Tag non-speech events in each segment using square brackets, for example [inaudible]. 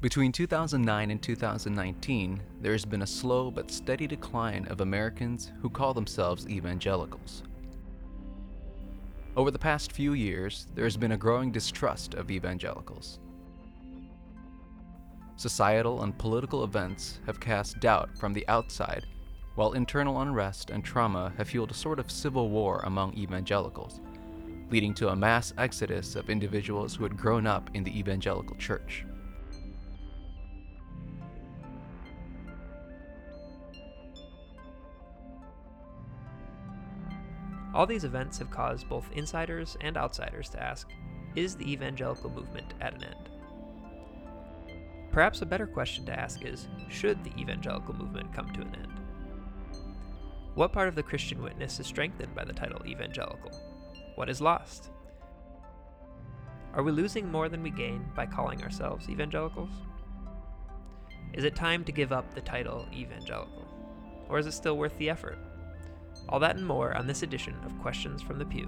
Between 2009 and 2019, there has been a slow but steady decline of Americans who call themselves evangelicals. Over the past few years, there has been a growing distrust of evangelicals. Societal and political events have cast doubt from the outside, while internal unrest and trauma have fueled a sort of civil war among evangelicals, leading to a mass exodus of individuals who had grown up in the evangelical church. All these events have caused both insiders and outsiders to ask Is the evangelical movement at an end? Perhaps a better question to ask is Should the evangelical movement come to an end? What part of the Christian witness is strengthened by the title evangelical? What is lost? Are we losing more than we gain by calling ourselves evangelicals? Is it time to give up the title evangelical? Or is it still worth the effort? All that and more on this edition of Questions from the Pew.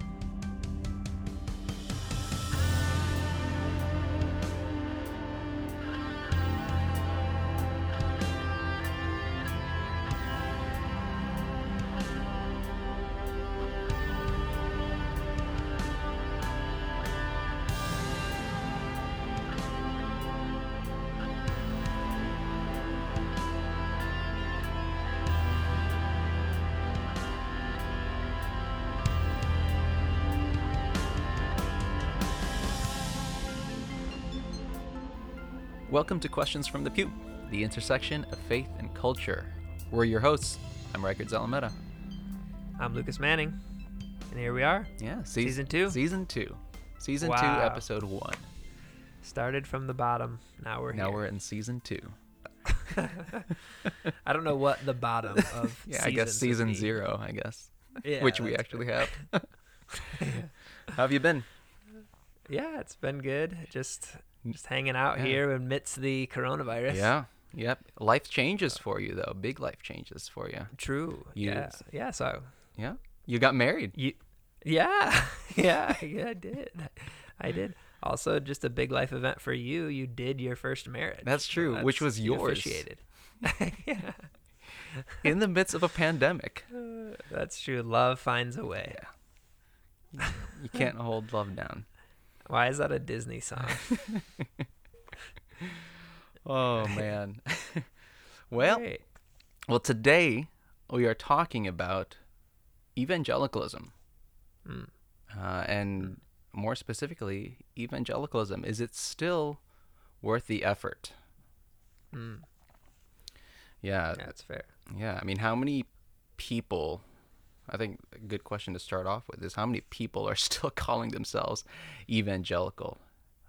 Welcome to Questions from the Pew, the intersection of faith and culture. We're your hosts. I'm Riker Zalameta. I'm Lucas Manning, and here we are. Yeah, Season two? Season two. Season two, episode one. Started from the bottom. Now we're now here. we're in season two. [laughs] I don't know what the bottom [laughs] of Yeah, I guess season zero, I guess, Yeah, which we actually fair. have. [laughs] How have you been? Yeah, it's been good. Just just hanging out Yeah. here amidst the coronavirus. Yeah. Yep. Life changes for you, though. Big life changes for you. True. You- Yeah. Yeah. So Yeah. You got married. you. Yeah. [laughs] yeah. Yeah. I did. I did. Also, just a big life event for you. You did your first marriage. That's So true, which that's- was you yours. Officiated. [laughs] yeah. in the midst of a pandemic. Uh, [laughs] That's true. Love finds a way. Yeah. You can't hold love down. Why is that a Disney song? [laughs] Oh [laughs] man. [laughs] well, Great. well today we are talking about evangelicalism. Mm. Uh, and more specifically, evangelicalism is it still worth the effort? Mm. Yeah, Yeah, that's fair. Yeah, I mean, how many people? I think a good question to start off with is how many people are [laughs] still calling themselves evangelical?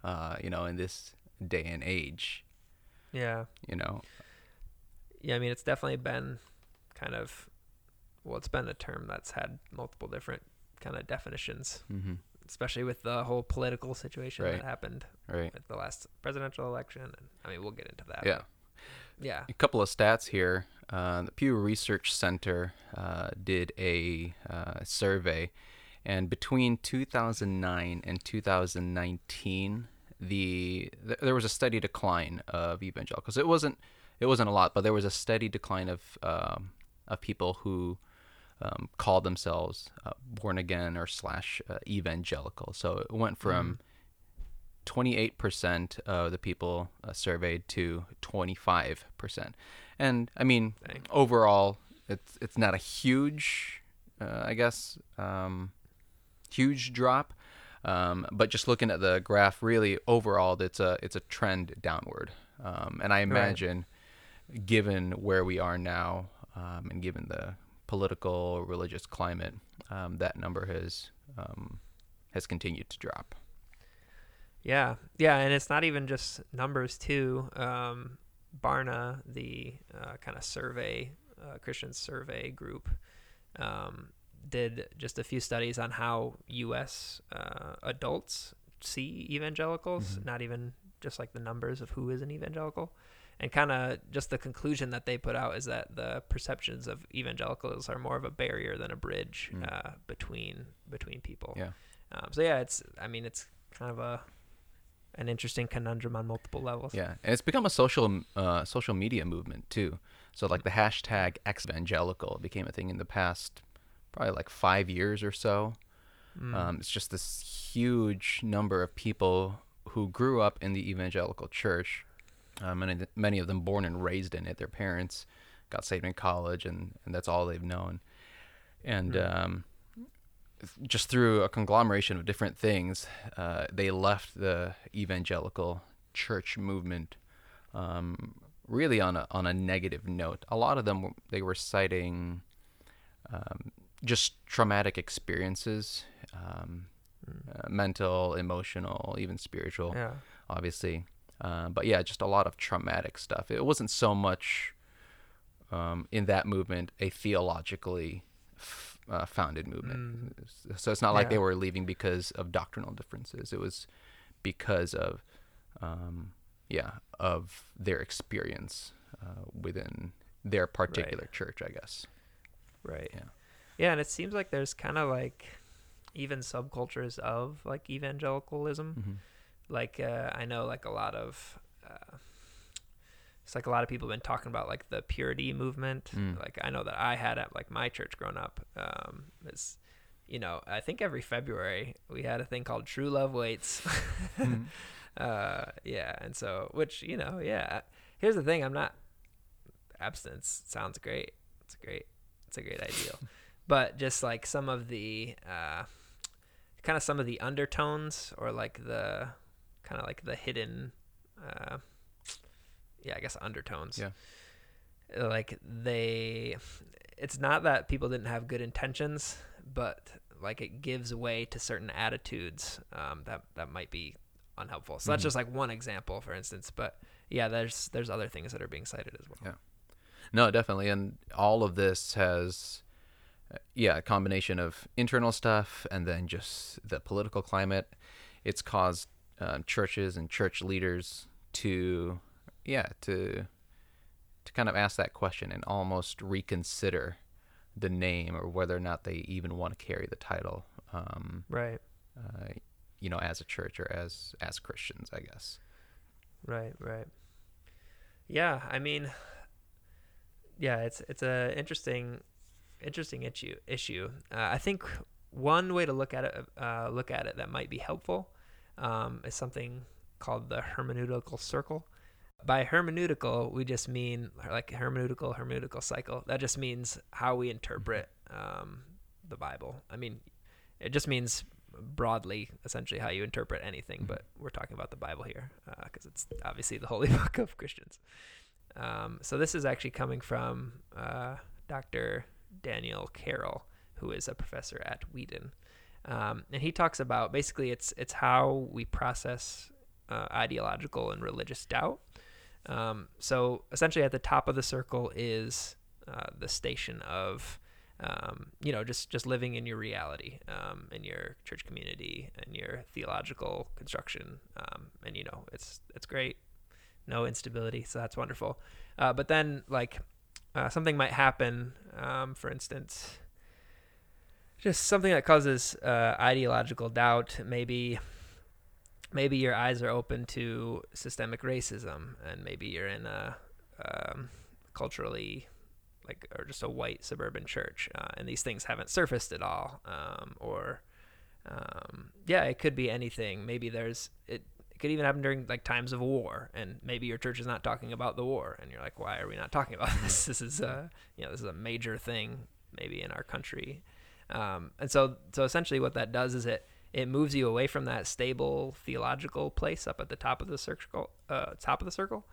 Uh, you know, in this day and age, Yeah. you know. Yeah, I mean, it's definitely been kind of, well, it's been a term that's had multiple different kind of definitions, Mm-hmm. especially with the whole political situation Right. that happened Right. with the last presidential election. And I mean, we'll get into that. Yeah. Yeah. A couple of stats here. Uh, the Pew Research Center uh, did a uh, survey, and between 2009 and 2019, the th- there was a steady decline of evangelicals. It wasn't it wasn't a lot, but there was a steady decline of um, of people who um, called themselves uh, born again or slash uh, evangelical. So it went from 28% of the people uh, surveyed to 25%. And I mean, Dang. overall, it's it's not a huge, uh, I guess, um, huge drop. Um, but just looking at the graph, really overall, it's a it's a trend downward. Um, and I imagine, given where we are now, um, and given the political religious climate, um, that number has um, has continued to drop. Yeah. Yeah. And it's not even just numbers, too. Um, Barna, the uh, kind of survey, uh, Christian survey group, um, did just a few studies on how U.S. Uh, adults see evangelicals, Mhm. not even just like the numbers of who is an evangelical. And kind of just the conclusion that they put out is that the perceptions of evangelicals are more of a barrier than a bridge Mm. uh, between between people. Yeah. Um, so yeah, it's I mean it's kind of a an interesting conundrum on multiple levels. Yeah, and it's become a social uh, social media movement too. So like the hashtag evangelical became a thing in the past, probably like five years or so. Mm. Um, it's just this huge number of people who grew up in the evangelical church. Uh, many many of them born and raised in it. Their parents got saved in college, and, and that's all they've known. And Mm. um, just through a conglomeration of different things, uh, they left the evangelical church movement um, really on a on a negative note. A lot of them they were citing um, just traumatic experiences, um, uh, mental, emotional, even spiritual, Yeah. obviously. Uh, but yeah, just a lot of traumatic stuff. It wasn't so much um, in that movement a theologically uh, founded movement. So it's not like they were leaving because of doctrinal differences. It was because of, um, yeah, of their experience uh, within their particular church, I guess. Right. Yeah. Yeah, and it seems like there's kind of like even subcultures of like evangelicalism. Mhm. Like uh, I know like a lot of uh, it's like a lot of people have been talking about like the purity movement. Mm. Like I know that I had at like my church growing up. Um, is you know I think every February we had a thing called True Love Waits. Mhm. [laughs] uh, yeah, and so which you know yeah. Here's the thing: I'm not abstinence sounds great. It's a great. It's a great ideal, [laughs] but just like some of the uh, kind of some of the undertones or like the kind of like the hidden uh, yeah i guess undertones Yeah. like they it's not that people didn't have good intentions but like it gives way to certain attitudes um, that that might be unhelpful so that's Mhm. just like one example for instance but yeah there's there's other things that are being cited as well Yeah. No, definitely, and all of this has, uh, yeah, a combination of internal stuff and then just the political climate. It's caused uh, churches and church leaders to, yeah, to, to kind of ask that question and almost reconsider the name or whether or not they even want to carry the title, um, right uh, you know, as a church or as as Christians, I guess. Right, right. Yeah, I mean, yeah, it's it's a interesting, interesting issue. Issue. Uh, I think one way to look at it, uh, look at it that might be helpful, um, is something called the hermeneutical circle. By hermeneutical, we just mean like hermeneutical, hermeneutical cycle. That just means how we interpret um, the Bible. I mean, it just means broadly, essentially, how you interpret anything. But we're talking about the Bible here because it's obviously the holy [laughs] book of Christians. Um, so this is actually coming from uh, Dr. Daniel Carroll, who is a professor at Wheaton, um, and he talks about basically it's it's how we process uh, ideological and religious doubt. Um, so essentially, at the top of the circle is uh, the station of um, you know just just living in your reality, um, in your church community, and your theological construction, um, and you know it's it's great, no instability, so that's wonderful. Uh, but then like uh, something might happen, um, for instance, just something that causes uh, ideological doubt, maybe maybe your eyes are open to systemic racism and maybe you're in a um, culturally like or just a white suburban church uh, and these things haven't surfaced at all um, or um, yeah it could be anything. Maybe there's it, it could even happen during like times of war and maybe your church is not talking about the war and you're like why are we not talking about [laughs] this? This is a you know this is a major thing maybe in our country. Um, and so so essentially what that does is it it moves you away from that stable theological place up at the top of the circle, uh, top of the circle,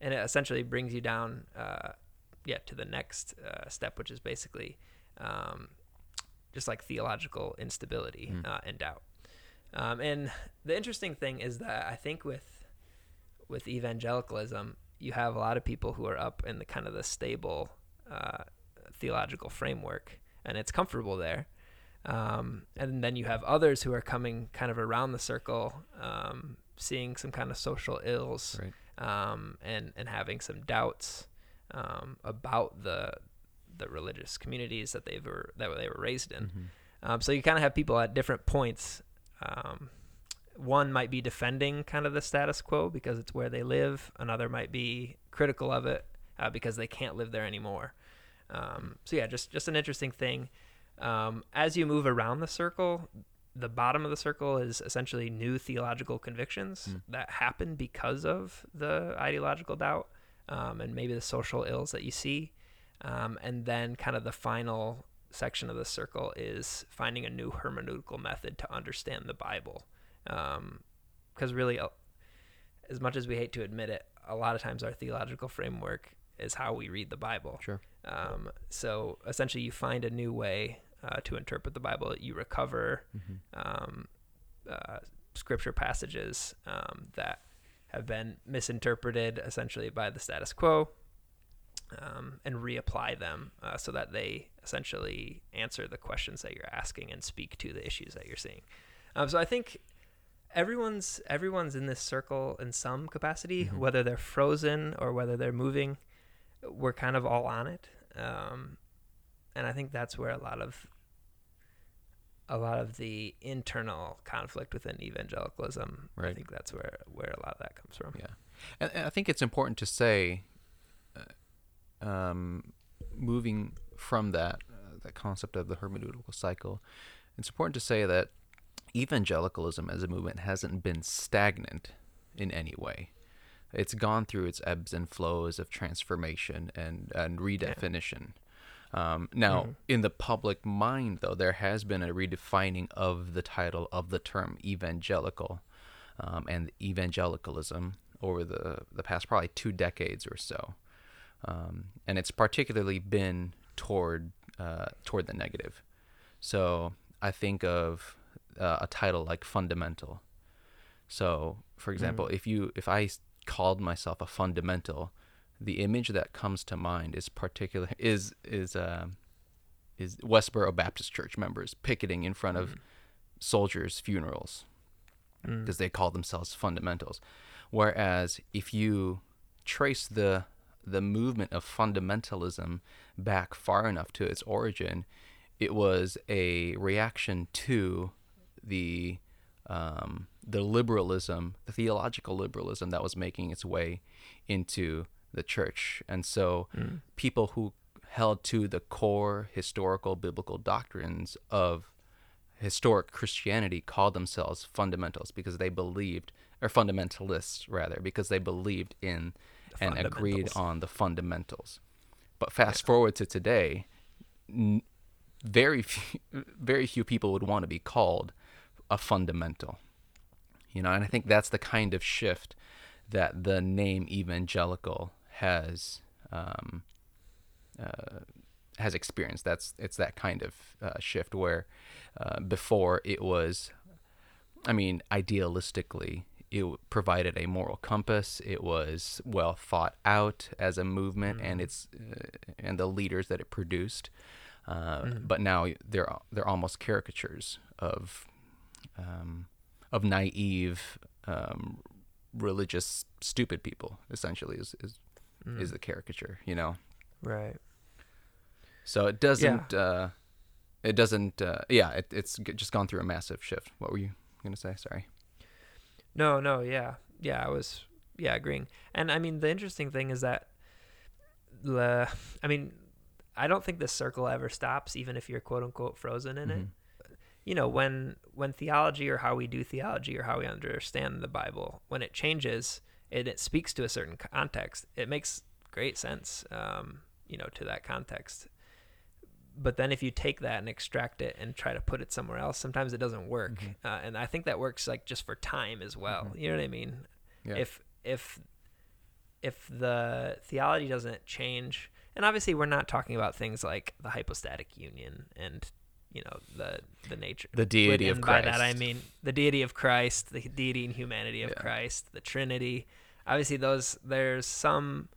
and it essentially brings you down, uh, yeah, to the next uh, step, which is basically um, just like theological instability Mm. uh, and doubt. Um, and the interesting thing is that I think with with evangelicalism, you have a lot of people who are up in the kind of the stable uh, theological framework, and it's comfortable there. Um, and then you have others who are coming kind of around the circle, um, seeing some kind of social ills, Right. um, and and having some doubts um, about the the religious communities that they were that they were raised in. Mhm. Um, so you kind of have people at different points um, one might be defending kind of the status quo because it's where they live. Another might be critical of it uh, because they can't live there anymore. Um, so yeah, just just an interesting thing. Um, as you move around the circle, the bottom of the circle is essentially new theological convictions Mm. that happen because of the ideological doubt um, and maybe the social ills that you see. Um, and then kind of the final section of the circle is finding a new hermeneutical method to understand the Bible. Because really, uh, as much as we hate to admit it, a lot of times our theological framework is how we read the Bible. Sure. Um, so essentially, you find a new way uh, to interpret the Bible. You recover um, uh, scripture passages um, that have been misinterpreted essentially by the status quo um, and reapply them uh, so that they essentially answer the questions that you're asking and speak to the issues that you're seeing. Um, so I think everyone's everyone's in this circle in some capacity, Mhm. whether they're frozen or whether they're moving. We're kind of all on it, um, and I think that's where a lot of a lot of the internal conflict within evangelicalism. Right. I think that's where where a lot of that comes from. Yeah, and, and I think it's important to say, uh, um, moving from that uh, that concept of the hermeneutical cycle, it's important to say that evangelicalism as a movement hasn't been stagnant in any way. It's gone through its ebbs and flows of transformation and and redefinition. Um, now, Mhm. in the public mind, though, there has been a redefining of the title of the term evangelical um, and evangelicalism over the, the past probably two decades or so. Um, and it's particularly been toward uh, toward the negative. So I think of uh, a title like fundamental. So, for example, if you if I called myself a fundamental, the image that comes to mind is particular is is uh, is Westboro Baptist Church members picketing in front of soldiers' funerals Mm. because they call themselves fundamentals. Whereas if you trace the the movement of fundamentalism back far enough to its origin, it was a reaction to the um, the liberalism, the theological liberalism that was making its way into the church, and so Mm. people who held to the core historical biblical doctrines of historic Christianity called themselves fundamentals because they believed, or fundamentalists rather, because they believed in The and agreed on the fundamentals. But fast forward to today, n- very [laughs] few, very few people would want to be called a fundamental. You know, and I think that's the kind of shift that the name evangelical has um, uh, has experienced. That's it's that kind of uh, shift where uh, before it was, I mean, idealistically, it provided a moral compass. It was well thought out as a movement, and it's uh, and the leaders that it produced. Uh, Mhm. But now they're they're almost caricatures of um, of naive um, religious stupid people. Essentially, is is, Mm. is the caricature. You know. right. So it doesn't. Uh, it doesn't. Uh, yeah, it, it's just gone through a massive shift. What were you gonna say? Sorry. No, no, yeah, yeah. I was, yeah, agreeing. And I mean, the interesting thing is that, the, [sighs] I mean, I don't think the circle ever stops, even if you're quote unquote frozen in it. Mhm. You know, when when theology or how we do theology or how we understand the Bible, when it changes, and it speaks to a certain context, it makes great sense. Um, you know, to that context. But then if you take that and extract it and try to put it somewhere else, sometimes it doesn't work. Mhm. Uh, and I think that works like just for time as well. Mhm. You know what I mean? Yeah. If if if the theology doesn't change, and obviously we're not talking about things like the hypostatic union and you know the the nature the deity and of by Christ. that I mean the deity of Christ, the deity and humanity of Yeah. Christ, the Trinity. Obviously, those there's some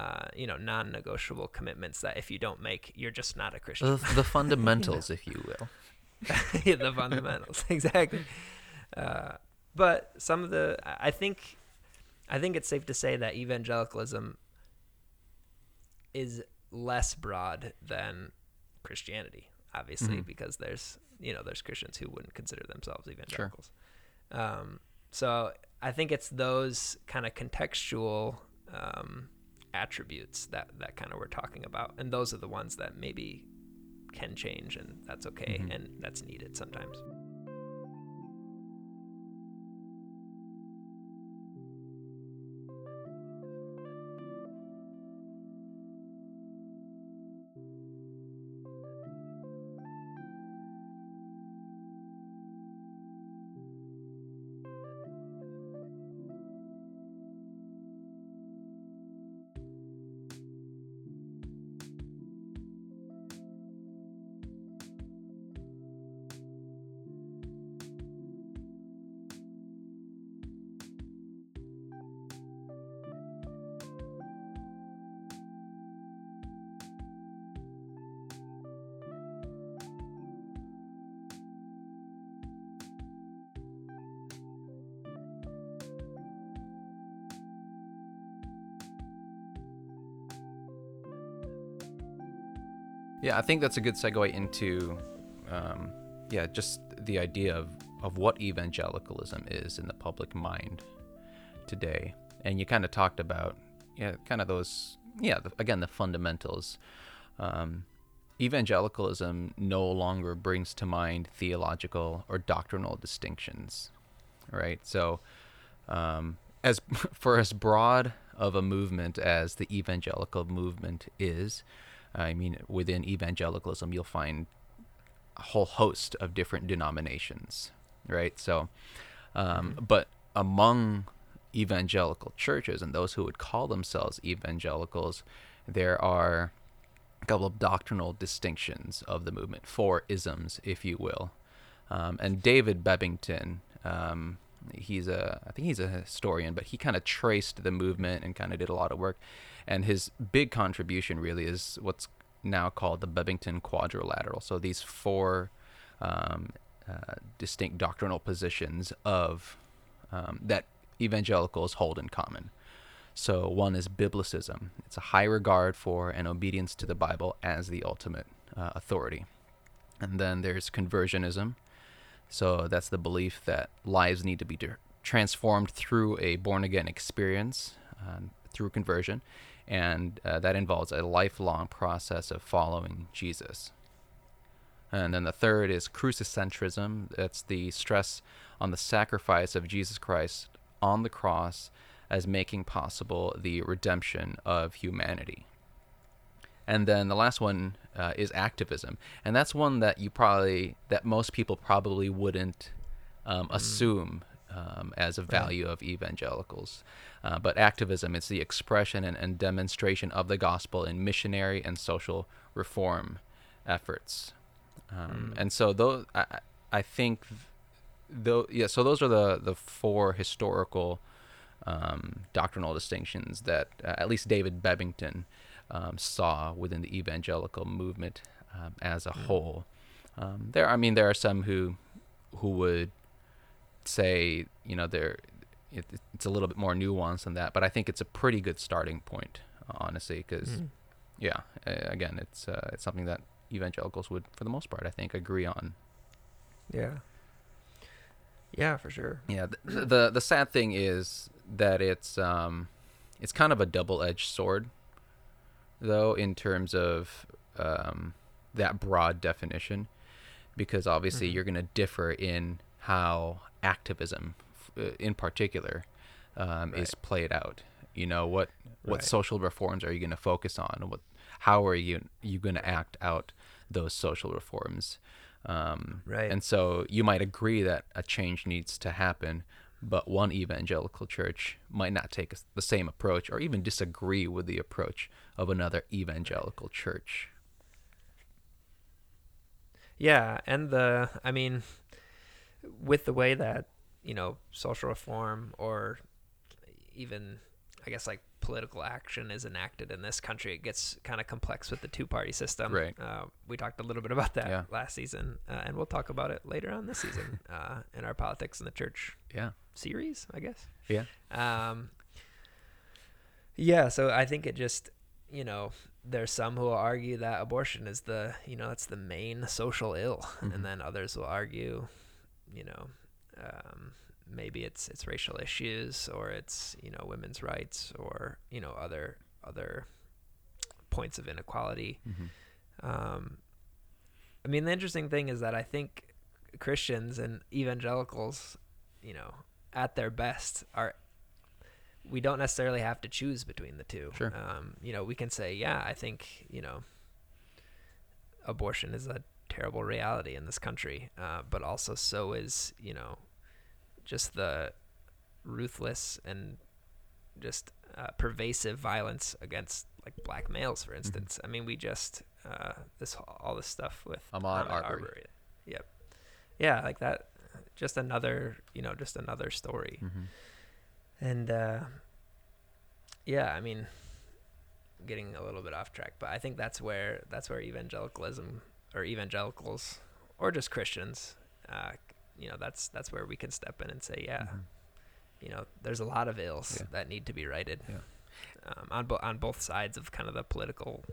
uh, you know non-negotiable commitments that if you don't make, you're just not a Christian. the, the [laughs] fundamentals, if you will. [laughs] Yeah, the fundamentals [laughs] exactly. Uh, but some of the, I think, I think it's safe to say that evangelicalism is less broad than Christianity, obviously, Mhm. because there's you know there's Christians who wouldn't consider themselves evangelicals. Um, so I think it's those kind of contextual um, attributes that that kind of we're talking about, and those are the ones that maybe can change, and that's okay, Mhm. and that's needed sometimes. Yeah, I think that's a good segue into, um, yeah, just the idea of, of what evangelicalism is in the public mind today. And you kind of talked about, yeah, kind of those, yeah, the, again, the fundamentals. Um, evangelicalism no longer brings to mind theological or doctrinal distinctions, right? So, um, as [laughs] for as broad of a movement as the evangelical movement is, I mean, within evangelicalism, you'll find a whole host of different denominations, right? So, um, but among evangelical churches and those who would call themselves evangelicals, there are a couple of doctrinal distinctions of the movement, four isms, if you will. Um, and David Bebbington, um, he's a, I think he's a historian, but he kind of traced the movement and kind of did a lot of work. And his big contribution really is what's now called the Bebbington Quadrilateral. So these four um, uh, distinct doctrinal positions of um, that evangelicals hold in common. So one is biblicism. It's a high regard for and obedience to the Bible as the ultimate uh, authority. And then there's conversionism. So that's the belief that lives need to be transformed through a born again experience, um, through conversion, and uh, that involves a lifelong process of following Jesus. And then the third is crucicentrism. That's the stress on the sacrifice of Jesus Christ on the cross as making possible the redemption of humanity. And then the last one uh, is activism, and that's one that you probably that most people probably wouldn't um, assume um, as a value of evangelicals. Uh, but activism is the expression and, and demonstration of the gospel in missionary and social reform efforts. Um, And so those, I, I- think, though, yeah. So those are the the four historical um, doctrinal distinctions that uh, at least David Bebbington um, saw within the evangelical movement um, as a whole. Um, there, I mean, there are some who who would say, you know, there it, it's a little bit more nuanced than that, but I think it's a pretty good starting point, honestly, because Mm. yeah, again, it's uh, it's something that evangelicals would, for the most part, I think, agree on. Yeah. Yeah, for sure. Yeah, the the, the sad thing is that it's um, it's kind of a double-edged sword, though, in terms of um, that broad definition, because obviously Mhm. you're going to differ in how activism, uh, in particular, um, is played out. You know what what Right. social reforms are you going to focus on? What how are you you going to act out those social reforms? Um, Right. And so you might agree that a change needs to happen, but one evangelical church might not take the same approach or even disagree with the approach of another evangelical church. Yeah, and the I mean, with the way that you know social reform or even I guess like political action is enacted in this country, it gets kind of complex with the two-party system. Right. Uh, we talked a little bit about that Yeah. last season, uh, and we'll talk about it later on this season [laughs] uh, in our politics in the church Yeah. series, I guess. Yeah. Um, yeah, so I think it just, you know, there's some who will argue that abortion is the, you know, it's the main social ill, Mhm. and then others will argue, you know, um, maybe it's it's racial issues or it's you know women's rights or you know other other points of inequality. Mm-hmm. Um, I mean, the interesting thing is that I think Christians and evangelicals, you know, at their best are. We don't necessarily have to choose between the two. Sure. Um, you know, we can say, yeah, I think you know, abortion is a terrible reality in this country, uh, but also so is you know, just the ruthless and just uh, pervasive violence against like black males, for instance. I mean, we just uh, this all this stuff with Ahmaud Arbery. Arbery. Yep. Yeah, like that. Just another, you know, just another story. Mm-hmm. And uh, yeah, I mean, getting a little bit off track, but I think that's where that's where evangelicalism or evangelicals or just Christians, uh, you know, that's that's where we can step in and say, yeah, Mhm. you know, there's a lot of ills Yeah. that need to be righted Yeah. um, on bo- on both sides of kind of the political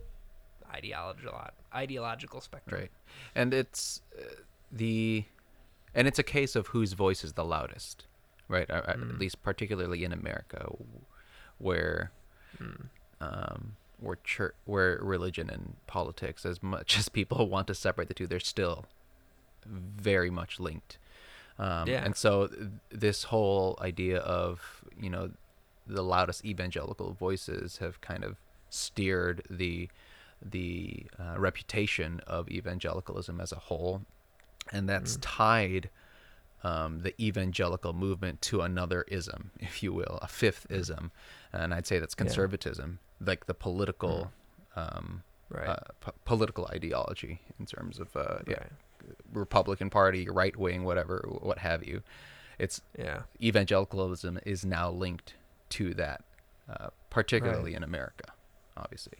ideological ideological spectrum. Right, and it's uh, the, and it's a case of whose voice is the loudest, right? Mm. At least particularly in America, where Mm. um, where church, where religion and politics, as much [laughs] as people want to separate the two, they're still very much linked. Um, Yeah. And so th- this whole idea of you know the loudest evangelical voices have kind of steered the the uh, reputation of evangelicalism as a whole, and that's Mm. tied um, the evangelical movement to another ism, [laughs] if you will, a fifth Mm. ism, and I'd say that's Yeah. conservatism, like the political, um, Right. uh, po- political ideology in terms of uh, yeah, right. Republican Party, right wing, whatever, what have you. It's Yeah. evangelicalism is now linked to that, uh, particularly Right. in America, obviously.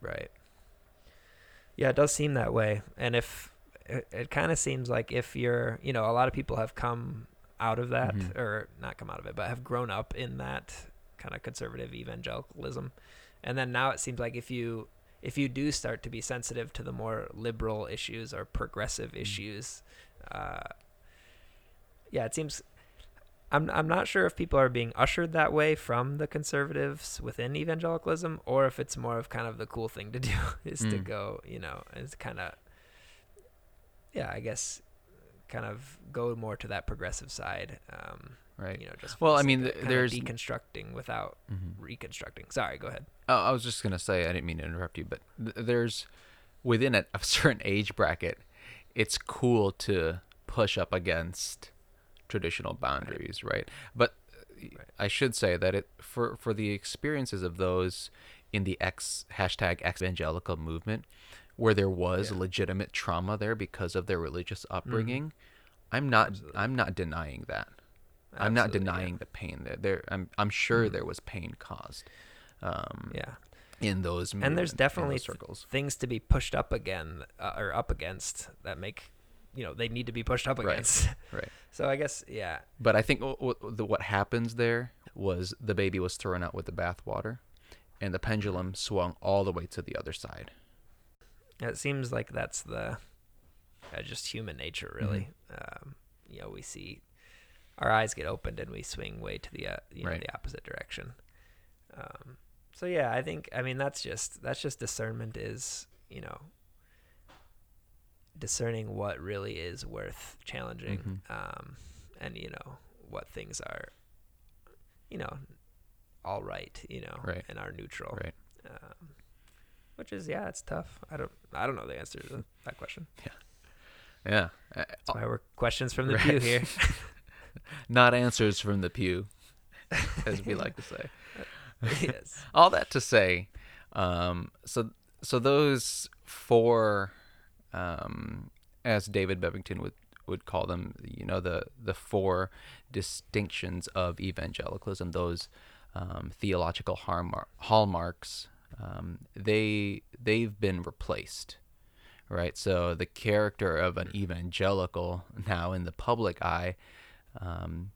Right. Yeah, it does seem that way. And if it, it kind of seems like if you're, you know, a lot of people have come out of that Mhm. or not come out of it, but have grown up in that kind of conservative evangelicalism. And then now it seems like if you if you do start to be sensitive to the more liberal issues or progressive Mm. issues, uh, yeah, it seems I'm I'm not sure if people are being ushered that way from the conservatives within evangelicalism, or if it's more of kind of the cool thing to do [laughs] is to Mm. go, you know, is kind of, yeah, I guess, kind of go more to that progressive side. Um, Right. you know, just Well, I mean, of th- kinda there's- deconstructing without Mhm. reconstructing. Sorry, go ahead. Oh, I was just gonna say I didn't mean to interrupt you, but th- there's within a, a certain age bracket, it's cool to push up against traditional boundaries, right? But uh, Right. I should say that it for for the experiences of those in the X hashtag evangelical movement, where there was Yeah. legitimate trauma there because of their religious upbringing, I'm not Absolutely. I'm not denying that. I'm not Absolutely, yeah. denying the pain there. There, I'm I'm sure Mhm. there was pain caused. Um, Yeah. in those and there's definitely circles. things to be pushed up again uh, or up against that make you know they need to be pushed up against Right. right. [laughs] so i guess yeah But I think w- w- the, what happens there was the baby was thrown out with the bathwater, and the pendulum swung all the way to the other side. it seems like that's the uh, just human nature really um, you know we see our eyes get opened and we swing way to the uh, you know Right. the opposite direction um, so yeah i think i mean that's just that's just discernment is you know discerning what really is worth challenging Mhm. um, and you know what things are you know all right you know Right. and are neutral Right. um, which is yeah it's tough i don't i don't know the answer to that question [laughs] Yeah. Uh, that's why we're questions from the [laughs] Right. pew here [laughs] Not answers from the pew, as we like to say. [laughs] yes [laughs] all that to say, um, so so those four, um, as David Bebbington would would call them, you know, the the four distinctions of evangelicalism, those um, theological hallmark, hallmarks, um, they they've been replaced, right? So the character of an evangelical now in the public eye. Um,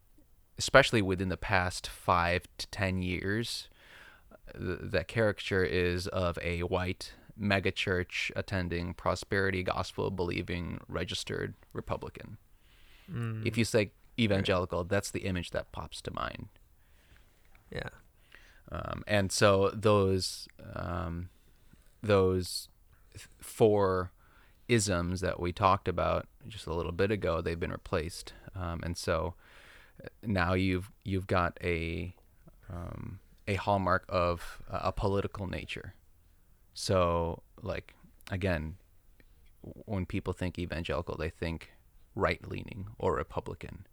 especially within the past five to ten years, th- that caricature is of a white megachurch attending prosperity gospel believing registered Republican. Mm, If you say evangelical, that's the image that pops to mind. Yeah. Um, and so those um, those four isms that we talked about just a little bit ago, they've been replaced. Um, and so uh, now you've you've got a um, a hallmark of a political nature. So like again, when people think evangelical, they think right leaning or Republican,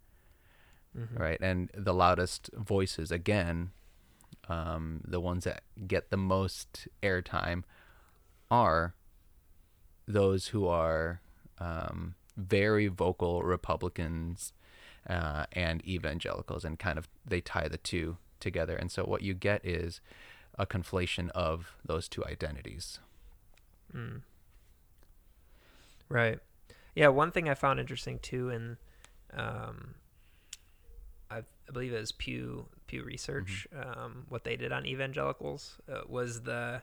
mm-hmm. right? And the loudest voices again, um, the ones that get the most airtime, are those who are um, very vocal Republicans uh, and evangelicals, and kind of they tie the two together. And so what you get is a conflation of those two identities. Mm. Right. Yeah. One thing I found interesting too, in um, I, I believe it was Pew Pew Research, mm-hmm. um, what they did on evangelicals uh, was the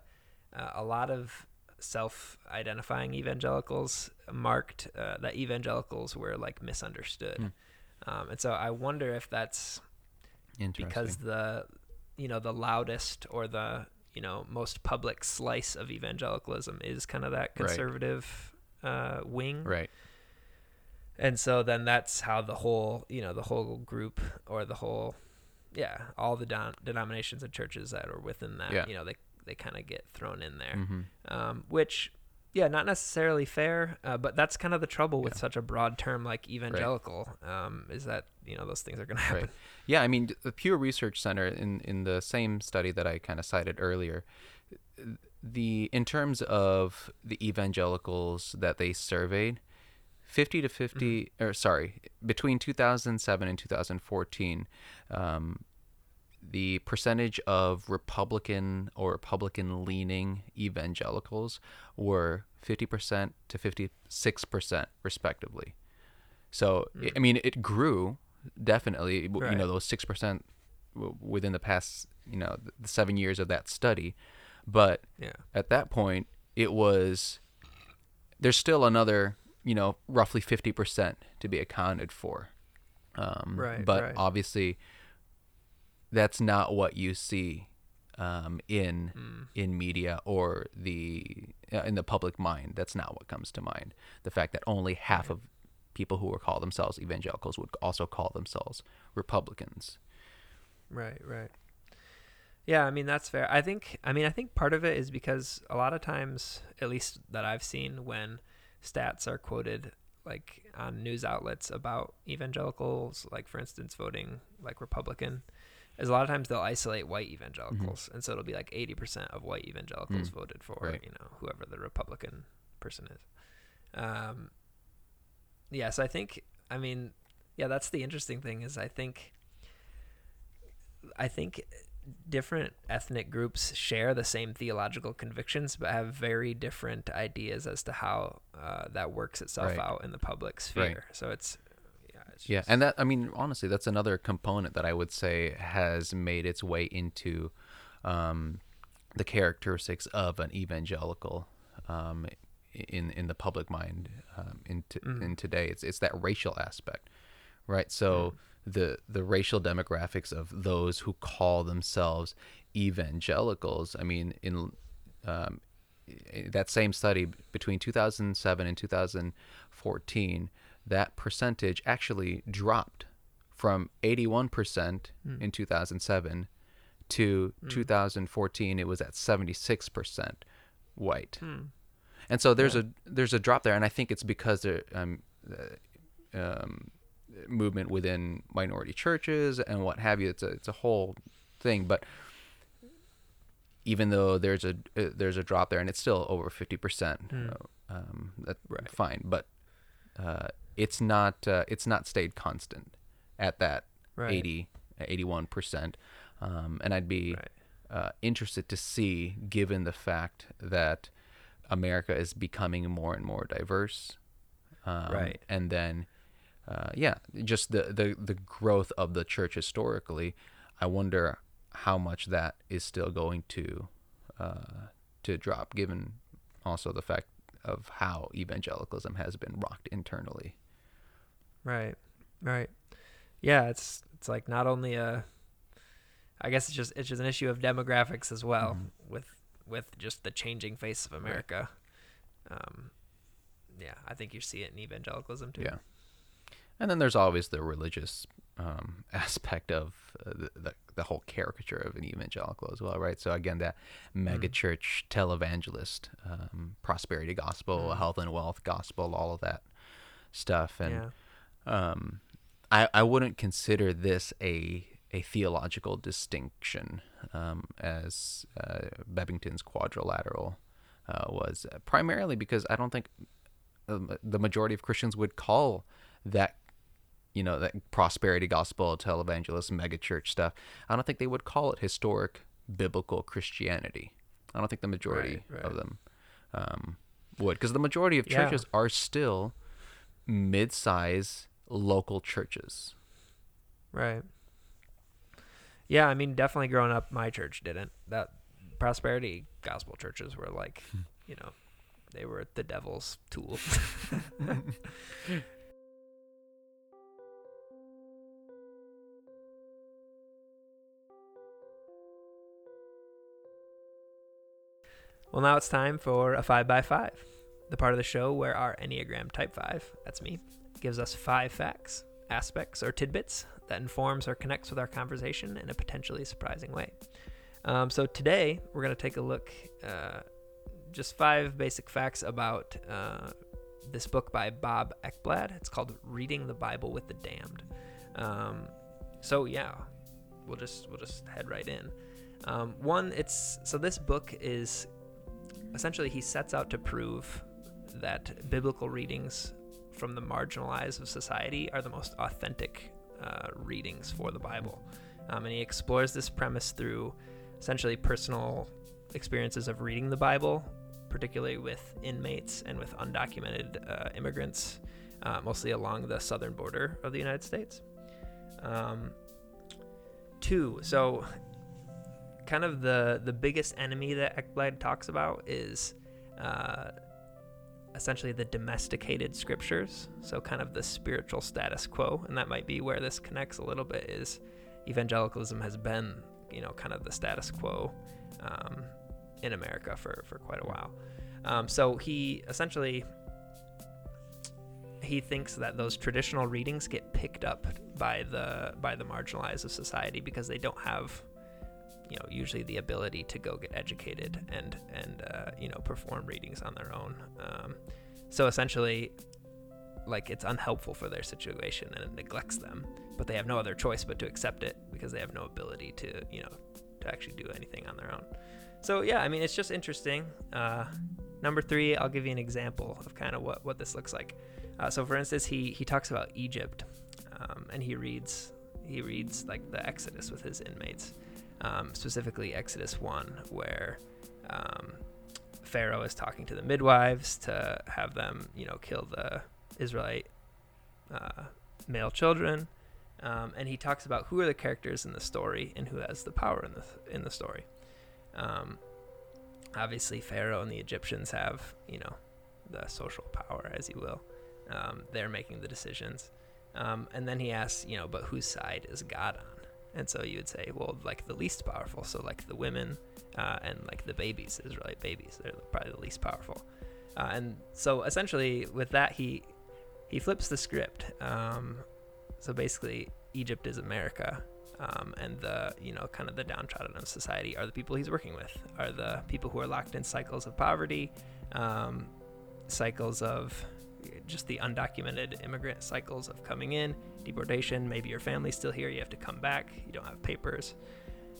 uh, a lot of self-identifying evangelicals marked uh, that evangelicals were like misunderstood, mm. um, and so I wonder if that's because the you know the loudest or the you know most public slice of evangelicalism is kind of that conservative right. uh, wing, right? And so then that's how the whole you know the whole group or the whole yeah all the don- denominations and churches that are within that yeah. you know they they kind of get thrown in there, mm-hmm. um, which yeah, not necessarily fair, uh, but that's kind of the trouble with yeah. such a broad term like evangelical, right. um, is that you know those things are going to happen. Right. Yeah, I mean the Pew Research Center in in the same study that I kind of cited earlier, the in terms of the evangelicals that they surveyed, fifty to 50 mm-hmm. or sorry, between two thousand seven and two thousand fourteen. Um, the percentage of Republican or Republican leaning evangelicals were 50% to 56% respectively. So, mm. I mean, it grew definitely, right. you know, those 6% within the past, you know, the seven years of that study. But yeah. at that point, it was, there's still another, you know, roughly 50% to be accounted for. Um, right. But right. obviously, that's not what you see um, in mm. in media or the uh, in the public mind. That's not what comes to mind. The fact that only half of people who would call themselves evangelicals would also call themselves Republicans. Right, right. Yeah, I mean that's fair. I think I mean I think part of it is because a lot of times, at least that I've seen when stats are quoted like on news outlets about evangelicals, like for instance voting like Republican, is a lot of times they'll isolate white evangelicals, mm-hmm. and so it'll be like eighty percent of white evangelicals mm. voted for right. you know whoever the Republican person is. Um, yes, yeah, so I think I mean yeah, that's the interesting thing is I think I think different ethnic groups share the same theological convictions but have very different ideas as to how uh, that works itself right. out in the public sphere. Right. So it's yeah, and that I mean, honestly, that's another component that I would say has made its way into um, the characteristics of an evangelical um, in in the public mind um, in t- mm. in today. It's it's that racial aspect, right? So. Mm. The, the racial demographics of those who call themselves evangelicals. I mean, in um, that same study between 2007 and 2014, that percentage actually dropped from 81% mm. in 2007 to mm. 2014 it was at 76% white mm. and so there's yeah. a there's a drop there and i think it's because there um, uh, um, movement within minority churches and what have you it's a it's a whole thing but even though there's a uh, there's a drop there and it's still over 50% mm. uh, um, that's right. fine but uh, it's not uh, it's not stayed constant at that right. 80 81 percent um, and I'd be right. uh, interested to see given the fact that America is becoming more and more diverse um, right and then uh, yeah just the, the the growth of the church historically I wonder how much that is still going to uh, to drop given also the fact of how evangelicalism has been rocked internally Right. Right. Yeah, it's it's like not only a I guess it's just it's just an issue of demographics as well Mhm. with with just the changing face of America. Um, yeah, I think you see it in evangelicalism too. Yeah. And then there's always the religious um, [laughs] aspect of the, the the whole caricature of an evangelical as well, right? So again, that mega Mm. church televangelist, um, prosperity gospel, Mm. health and wealth gospel, all of that stuff, and yeah. um, I I wouldn't consider this a a theological distinction um, as uh, Bebbington's quadrilateral uh, was primarily because I don't think um, the majority of Christians would call that you know that prosperity gospel televangelist megachurch stuff. I don't think they would call it historic biblical Christianity. I don't think the majority Right, right. of them um, would because the majority of Yeah. churches are still mid-size local churches. Right. Yeah, I mean, definitely growing up, my church didn't. That prosperity gospel churches were like, Hmm. you know, they were the devil's tool. [laughs] [laughs] well, now it's time for a 5 by 5 the part of the show where our Enneagram Type 5, that's me, gives us five facts, aspects, or tidbits that informs or connects with our conversation in a potentially surprising way. Um, so today we're going to take a look, uh, just five basic facts about uh, this book by Bob Ekblad. It's called "Reading the Bible with the Damned." Um, so yeah, we'll just we'll just head right in. Um, one, it's so this book is essentially he sets out to prove that biblical readings from the marginalized of society are the most authentic uh, readings for the Bible. Um, and he explores this premise through essentially personal experiences of reading the Bible, particularly with inmates and with undocumented uh, immigrants, uh, mostly along the southern border of the United States. Um, two, so kind of the the biggest enemy that Ekblad talks about is uh, essentially the domesticated scriptures. So kind of the spiritual status quo, and that might be where this connects a little bit. Is evangelicalism has been you know kind of the status quo um, in America for for quite a while. Um, so he essentially he thinks that those traditional readings get picked up by the by the marginalized of society because they don't have you know usually the ability to go get educated and and uh, you know perform readings on their own. Um, so essentially like it's unhelpful for their situation and it neglects them but they have no other choice but to accept it because they have no ability to you know to actually do anything on their own. So yeah i mean it's just interesting. Uh, number three i'll give you an example of kind of what what this looks like. Uh, so for instance he he talks about egypt um, and he reads he reads like the exodus with his inmates um, specifically Exodus 1, where um, Pharaoh is talking to the midwives to have them, you know, kill the Israelite uh, male children. Um, and he talks about who are the characters in the story and who has the power in the in the story. Um, obviously, Pharaoh and the Egyptians have, you know, the social power, as you will. Um, they're making the decisions. Um, and then he asks, you know, but whose side is God on? And so you would say, well, like the least powerful. So like the women uh, and like the babies, Israelite babies, they're probably the least powerful. Uh, and so essentially with that, he he flips the script. Um, so basically, Egypt is America, um, and the you know kind of the downtrodden of society are the people he's working with, are the people who are locked in cycles of poverty, um, cycles of just the undocumented immigrant cycles of coming in, deportation. Maybe your family's still here, you have to come back, you don't have papers.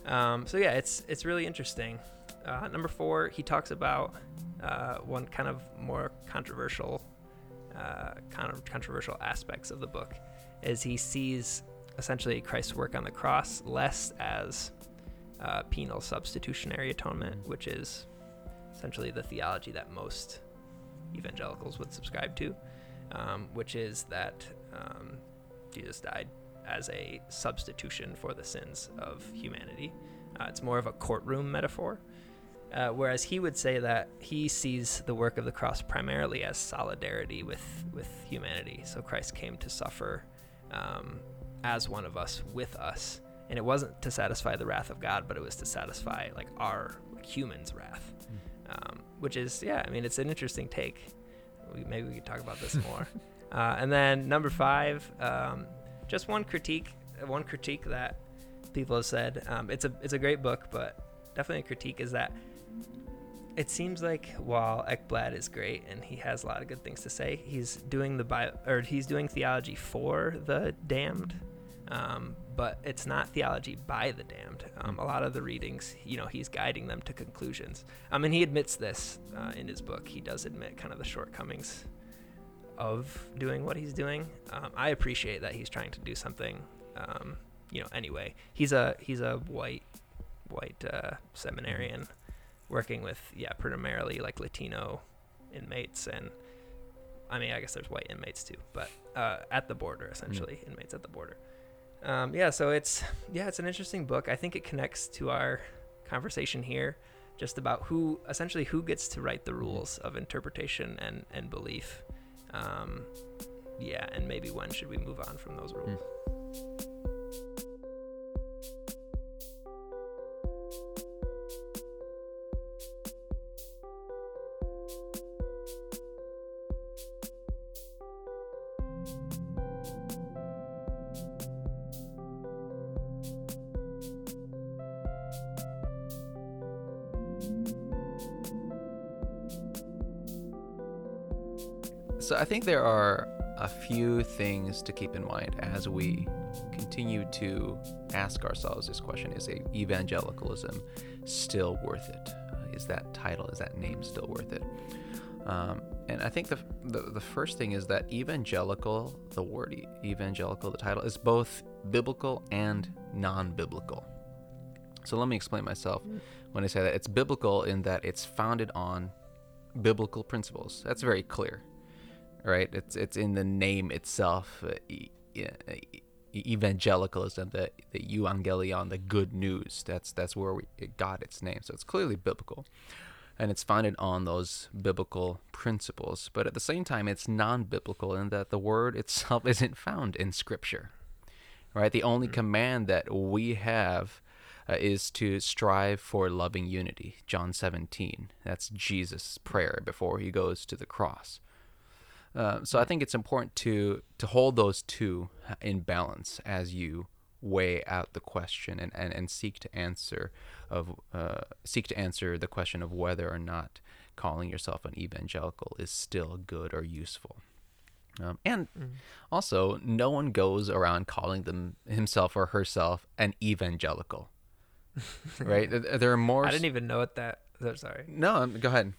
Um, so yeah, it's it's really interesting. Uh, number four, he talks about uh, one kind of more controversial, uh, kind of controversial aspects of the book, is he sees essentially Christ's work on the cross less as uh, penal substitutionary atonement, which is essentially the theology that most evangelicals would subscribe to, um, which is that um, Jesus died as a substitution for the sins of humanity. Uh, it's more of a courtroom metaphor. Uh, whereas he would say that he sees the work of the cross primarily as solidarity with, with humanity. So Christ came to suffer um, as one of us with us. And it wasn't to satisfy the wrath of God, but it was to satisfy like our like, humans' wrath, um, which is yeah. I mean, it's an interesting take. We, maybe we could talk about this more. [laughs] uh, and then number five, um, just one critique, one critique that people have said. Um, it's a it's a great book, but definitely a critique is that it seems like while Ekblad is great and he has a lot of good things to say, he's doing the bio or he's doing theology for the damned, um, but it's not theology by the damned. Um, a lot of the readings, you know, he's guiding them to conclusions. Um, and he admits this uh, in his book. He does admit kind of the shortcomings of doing what he's doing. Um, I appreciate that he's trying to do something. Um, you know, anyway, he's a he's a white white uh, seminarian working with yeah primarily like Latino inmates and I mean I guess there's white inmates too, but uh, at the border essentially mm. inmates at the border. Um, yeah, so it's yeah it's an interesting book. I think it connects to our conversation here, just about who essentially who gets to write the rules of interpretation and and belief. Um, yeah, and maybe when should we move on from those rules? Mm. So I think there are a few things to keep in mind as we continue to ask ourselves this question is evangelicalism still worth it? Uh, that title, is that name still worth it? Um, and I think the, the, the first thing is that evangelical, the word evangelical, the title, is both biblical and non-biblical. So let me explain myself when I say that it's biblical in that it's founded on biblical principles. That's very clear right? It's it's in the name itself. Uh, e- evangelicalism, the the evangelion, the good news. That's that's where we, it got its name. So it's clearly biblical, and it's founded on those biblical principles. But at the same time, it's non-biblical in that the word itself [laughs] isn't found in Scripture, right? The only mm-hmm. command that we have. Uh, is to strive for loving unity. John 17. That's Jesus' prayer before he goes to the cross. Uh, so I think it's important to to hold those two in balance as you weigh out the question and, and, and seek to answer of uh, seek to answer the question of whether or not calling yourself an evangelical is still good or useful. Um, and mm. also, no one goes around calling them himself or herself an evangelical, [laughs] right? There are more. I didn't even know what that. Sorry. No, um, go ahead.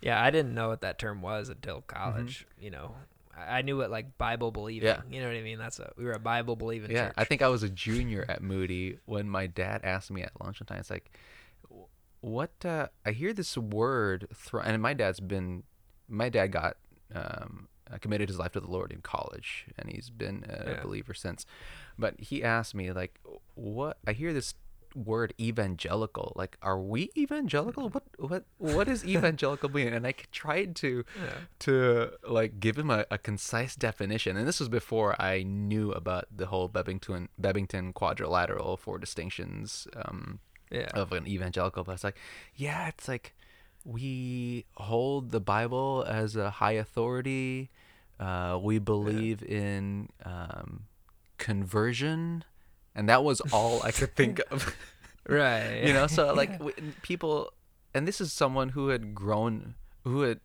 Yeah, I didn't know what that term was until college. Mm-hmm. You know, I knew it like Bible believing. Yeah. You know what I mean? That's a we were a Bible believing. Yeah, church. I think I was a junior at Moody when my dad asked me at lunch one time. It's like, what? Uh, I hear this word, and my dad's been, my dad got um, uh, committed his life to the Lord in college, and he's been a yeah. believer since. But he asked me like, what? I hear this word evangelical like are we evangelical what what what is evangelical mean and i tried to yeah. to like give him a, a, concise definition and this was before i knew about the whole bebbington bebbington quadrilateral four distinctions um, yeah. of an evangelical but it's like yeah it's like we hold the bible as a high authority uh, we believe yeah. in um, conversion and that was all I could think of. [laughs] right. You know, so like [laughs] people, and this is someone who had grown, who had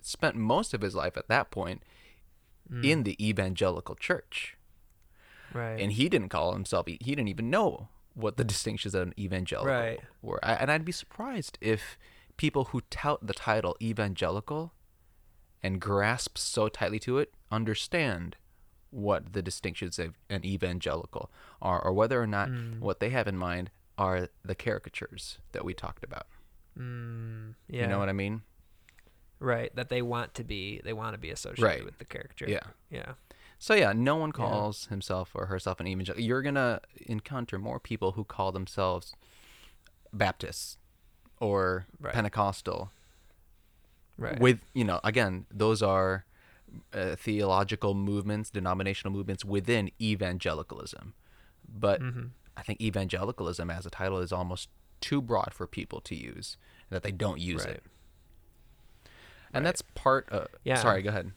spent most of his life at that point mm. in the evangelical church. Right. And he didn't call himself. He didn't even know what the distinctions of an evangelical right. were. I, and I'd be surprised if people who tout the title evangelical and grasp so tightly to it understand what the distinctions of an evangelical are, or whether or not mm. what they have in mind are the caricatures that we talked about. Mm, yeah. You know what I mean? Right. That they want to be, they want to be associated right. with the caricature. Yeah. Yeah. So yeah, no one calls yeah. himself or herself an evangelical. You're gonna encounter more people who call themselves Baptists or right. Pentecostal. Right. With you know, again, those are uh, theological movements, denominational movements within evangelicalism. But Mhm. I think evangelicalism as a title is almost too broad for people to use, and that they don't use Right. it. And Right. that's part of. Yeah. Sorry, go ahead.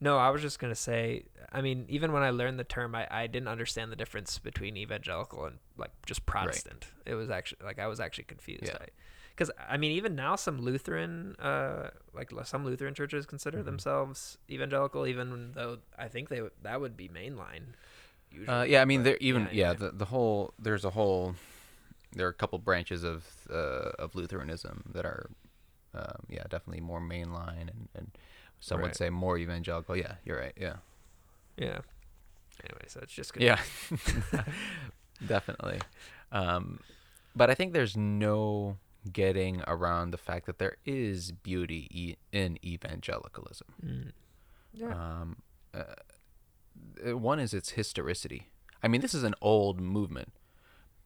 No, I was just gonna say. I mean, even when I learned the term, I, I didn't understand the difference between evangelical and like just Protestant. It was actually like I was actually confused. Yeah. Because I, mean, even now some Lutheran, uh, like some Lutheran churches consider Mhm. themselves evangelical, even though I think they that would be mainline. Usually. Uh, yeah, I mean, there even yeah, anyway. the the whole there's a whole there are a couple branches of uh, of Lutheranism that are um, yeah definitely more mainline and, and some would say more evangelical. Yeah, you're right. Yeah, yeah. Anyway, so it's just yeah, [laughs] definitely. Um, but I think there's no getting around the fact that there is beauty e- in evangelicalism. Mm. Yeah. Um, uh, uh, one is its historicity. I mean, this is an old movement.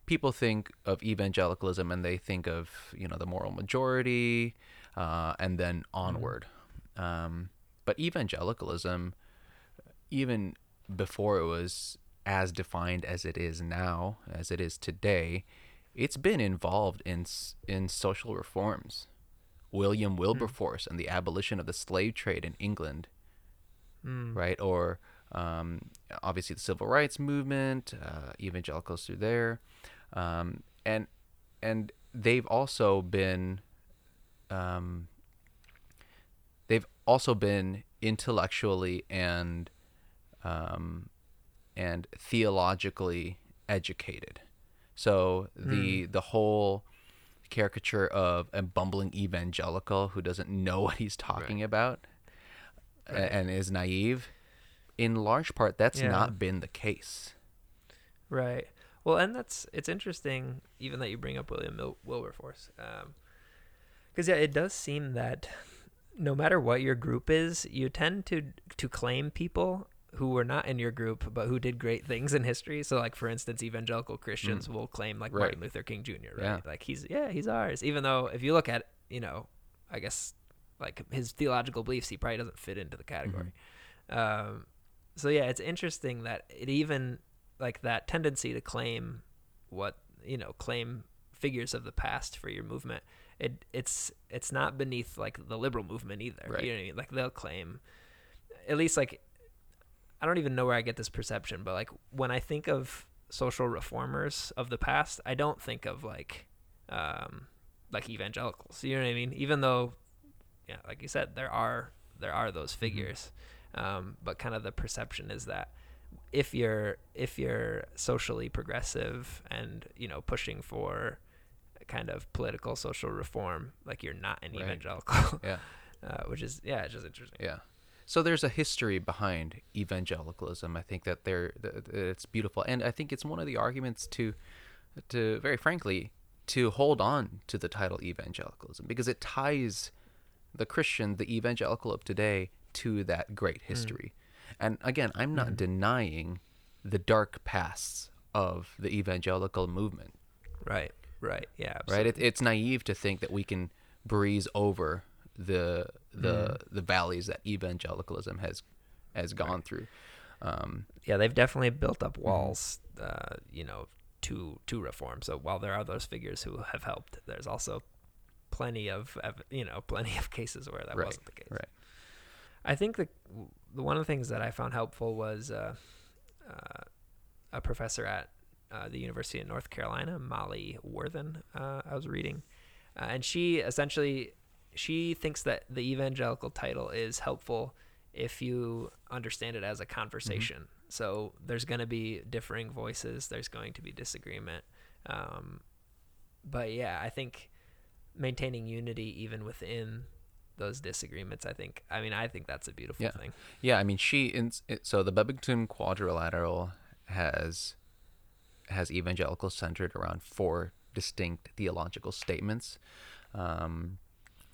People think of evangelicalism and they think of you know the moral majority, uh, and then onward. Um, but evangelicalism, even before it was as defined as it is now, as it is today, it's been involved in in social reforms. William Wilberforce and the abolition of the slave trade in England Mm. right? Or um, obviously the civil rights movement, uh, evangelicals through there, um, and and they've also been um, they've also been intellectually and um, and theologically educated. So the hmm. the whole caricature of a bumbling evangelical who doesn't know what he's talking about Right. and is naive, in large part, that's Yeah. not been the case. Right. Well, and that's it's interesting, even that you bring up William Mil- Wilberforce, um, because yeah, it does seem that no matter what your group is, you tend to to claim people who were not in your group but who did great things in history. So, like for instance, evangelical Christians will claim like Right. Martin Luther King Jr. Right? Yeah. Like he's yeah he's ours. Even though if you look at you know, I guess like his theological beliefs, he probably doesn't fit into the category. Um, so yeah, it's interesting that it even like that tendency to claim what you know claim figures of the past for your movement. It it's it's not beneath like the liberal movement either. Right. You know what I mean? Like they'll claim at least like I don't even know where I get this perception, but like when I think of social reformers of the past, I don't think of like um like evangelicals. You know what I mean? Even though yeah, like you said, there are there are those figures. Um, but kind of the perception is that if you're if you're socially progressive and you know pushing for kind of political social reform, like you're not an Right. evangelical, [laughs] Yeah, uh, which is yeah, it's just interesting. yeah. So there's a history behind evangelicalism. I think that there it's beautiful, and I think it's one of the arguments to, to very frankly, to hold on to the title evangelicalism because it ties the Christian, the evangelical of today, to that great mm. history. And again, I'm not mm-hmm. denying the dark pasts of the evangelical movement. Right, right, yeah, right? It, it's naive to think that we can breeze over the the the valleys that evangelicalism has has gone through. Um, yeah, they've definitely built up walls, uh, you know, to to reform. So while there are those figures who have helped, there's also plenty of, of you know [laughs] plenty of cases where that Right, wasn't the case. right. I think the, the one of the things that I found helpful was uh, uh, a professor at uh, the University of North Carolina, Molly Worthen. Uh, I was reading, uh, and she essentially she thinks that the evangelical title is helpful if you understand it as a conversation. So there's going to be differing voices. There's going to be disagreement. Um, but yeah, I think maintaining unity even within those disagreements, I think, I mean, I think that's a beautiful Yeah. thing. yeah, I mean, she in, it, so the Bebbington Quadrilateral has has evangelical centered around four distinct theological statements. Um,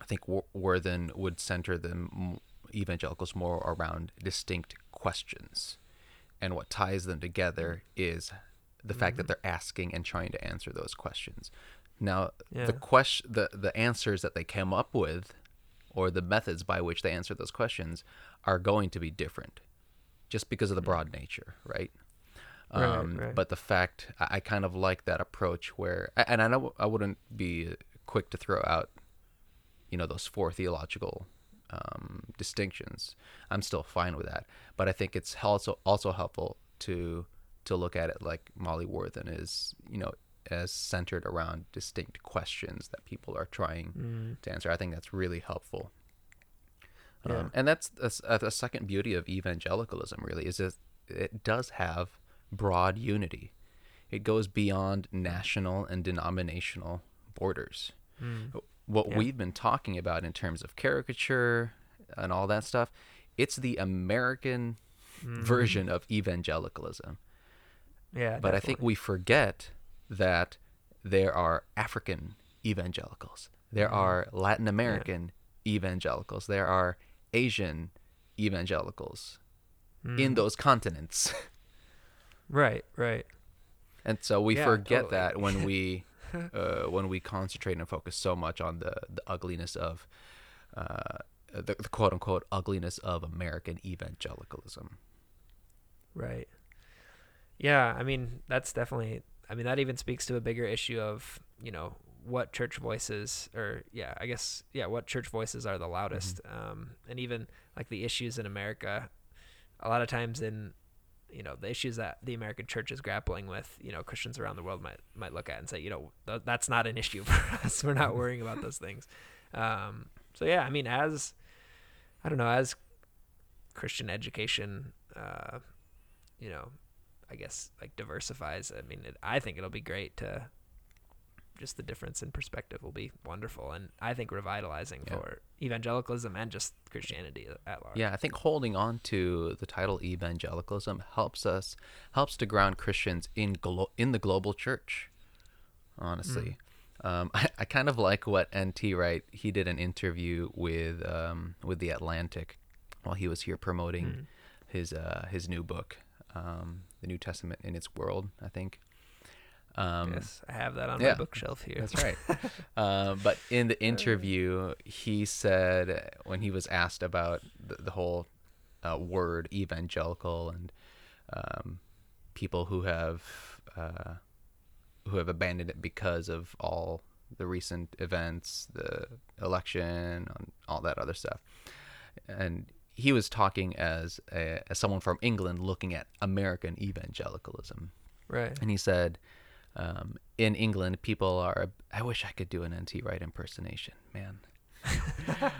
I think Wor- Worthen would center the evangelicals more around distinct questions, and what ties them together is the fact that they're asking and trying to answer those questions. Now, Yeah. the question, the the answers that they came up with or the methods by which they answer those questions are going to be different just because of the broad nature, right? Right, Um, right. But the fact, I, I kind of like that approach where, and I know I wouldn't be quick to throw out, you know, those four theological um, distinctions. I'm still fine with that, but I think it's also also helpful to to look at it like Molly Worthen is, you know, as centered around distinct questions that people are trying Mm. to answer. I think that's really helpful. Yeah. Um, and that's a, s- a second beauty of evangelicalism, really, is that it does have broad unity. It goes beyond national and denominational borders. Mm. What Yeah. we've been talking about in terms of caricature and all that stuff, it's the American Mm-hmm. version of evangelicalism. Yeah, But I think we forget that there are African evangelicals, there Mhm. are Latin American evangelicals, there are Asian evangelicals in Mm. those continents. [laughs] Right, right. And so we Yeah, forget totally. that when we [laughs] [laughs] uh, when we concentrate and focus so much on the, the ugliness of uh, the, the quote unquote ugliness of American evangelicalism. Right. Yeah, I mean that's definitely. I mean that even speaks to a bigger issue of you know what church voices or yeah I guess yeah what church voices are the loudest um, and even like the issues in America a lot of times in you know the issues that the American church is grappling with you know Christians around the world might might look at and say you know th- that's not an issue [laughs] for us we're not worrying about those things um, so yeah I mean as I don't know as Christian education uh, you know, I guess like diversifies. I mean, it, I think it'll be great to just the difference in perspective will be wonderful, and I think revitalizing Yeah. for evangelicalism and just Christianity at large. Yeah, I think holding on to the title evangelicalism helps us helps to ground Christians in glo- in the global church. Honestly, um, [laughs] I, I kind of like what NT Wright. He did an interview with um, with the Atlantic while he was here promoting Mm. his uh, his new book, um, the New Testament in its world. I think. Um, yes, I have that on yeah, my bookshelf here. That's right. [laughs] uh, but in the [laughs] interview, he said when he was asked about the, the whole uh, word evangelical and um, people who have uh, who have abandoned it because of all the recent events, the election, and all that other stuff, and he was talking as a, as someone from England looking at American evangelicalism. Right. And he said, um, in England, people are. I wish I could do an NT Wright impersonation, man. [laughs]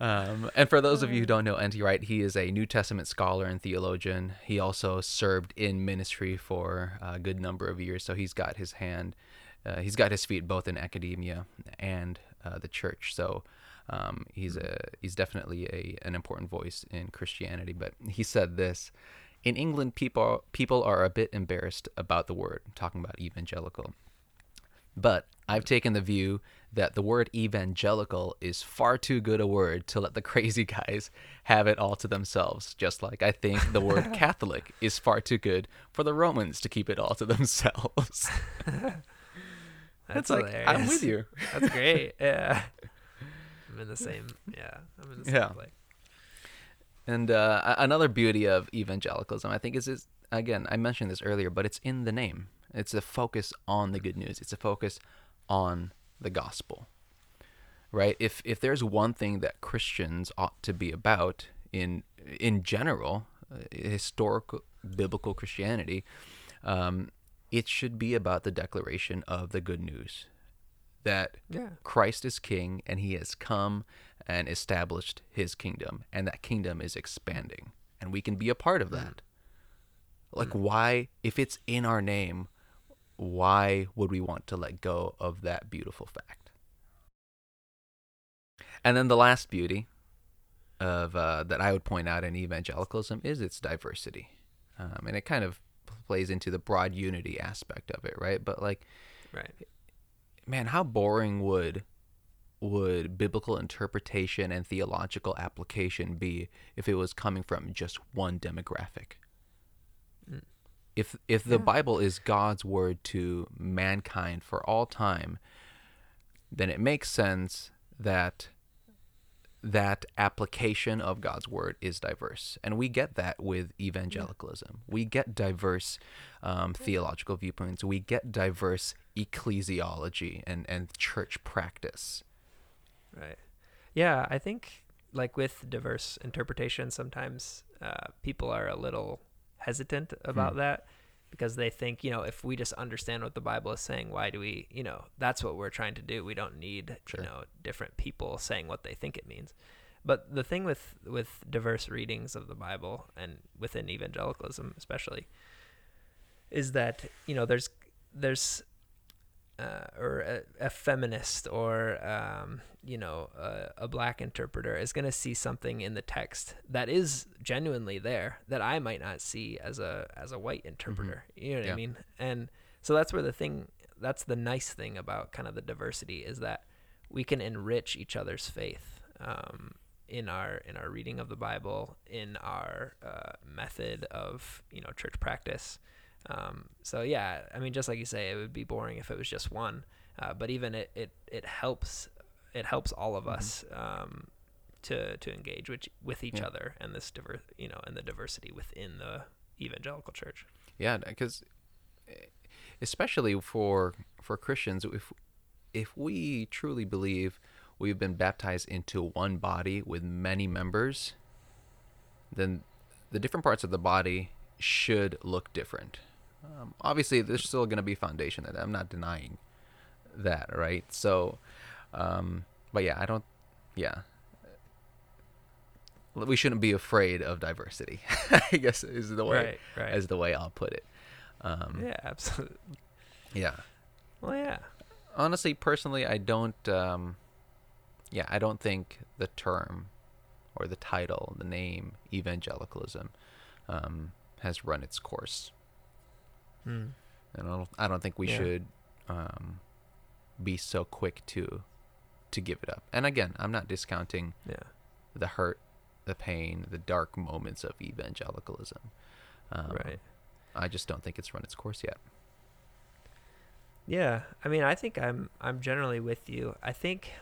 um, and for those of you who don't know NT Wright, he is a New Testament scholar and theologian. He also served in ministry for a good number of years, so he's got his hand, uh, he's got his feet both in academia and uh, the church. So um, he's a he's definitely a an important voice in Christianity. But he said this: in England, people people are a bit embarrassed about the word, talking about evangelical. But I've taken the view that the word evangelical is far too good a word to let the [laughs] crazy guys have it all to themselves. Just like I think the word [laughs] Catholic is far too good for the Romans to keep it all to themselves. [laughs] That's it's like I'm with you. That's great. Yeah. I'm in the same. Yeah. I'm in the same Yeah. place. And uh, another beauty of evangelicalism, I think, is, is again, I mentioned this earlier, but it's in the name. It's a focus on the good news. It's a focus on the gospel, right? If if there's one thing that Christians ought to be about in in general, uh, historical biblical Christianity, um, it should be about the declaration of the good news that Yeah. Christ is king and he has come and established his kingdom and that kingdom is expanding and we can be a part of that. Like why if it's in our name, why would we want to let go of that beautiful fact? And then the last beauty of uh, that I would point out in evangelicalism is its diversity, um, and it kind of plays into the broad unity aspect of it, right? But like Right. man, how boring would would biblical interpretation and theological application be if it was coming from just one demographic? Mm. If if the Yeah. Bible is God's word to mankind for all time, then it makes sense that that application of God's word is diverse. And we get that with evangelicalism. We get diverse um, theological viewpoints. We get diverse ecclesiology and, and church practice. Right. Yeah, I think like with diverse interpretation, sometimes uh, people are a little hesitant about Hmm. that because they think, you know, if we just understand what the Bible is saying, why do we, you know, that's what we're trying to do. We don't need, Sure. you know, different people saying what they think it means. But the thing with with diverse readings of the Bible and within evangelicalism especially is that, you know, there's there's uh, or a, a feminist or um, you know a, a black interpreter is going to see something in the text that is genuinely there that I might not see as a as a white interpreter. You know what I mean? And so that's where the thing that's the nice thing about kind of the diversity is that we can enrich each other's faith um, in our in our reading of the Bible, in our uh, method of you know church practice. Um, so yeah, I mean, just like you say, it would be boring if it was just one. Uh, but even it, it, it helps it helps all of Mhm. us um, to to engage with with each Yeah. other and this diver you know and the diversity within the evangelical church. Yeah, because especially for for Christians, if if we truly believe we've been baptized into one body with many members, then the different parts of the body should look different. Um, obviously, there's still going to be foundation that I'm not denying that, right? So, um, but yeah, I don't. Yeah, we shouldn't be afraid of diversity. [laughs] I guess is the way Right, right. is the way I'll put it. Um, yeah, absolutely. yeah. Well, yeah. Honestly, personally, I don't. Um, yeah, I don't think the term or the title, the name, evangelicalism, um, has run its course. Mm. And I don't. I don't think we Yeah. should um, be so quick to to give it up. And again, I'm not discounting Yeah. the hurt, the pain, the dark moments of evangelicalism. Um, right. I just don't think it's run its course yet. Yeah, I mean, I think I'm I'm generally with you. I think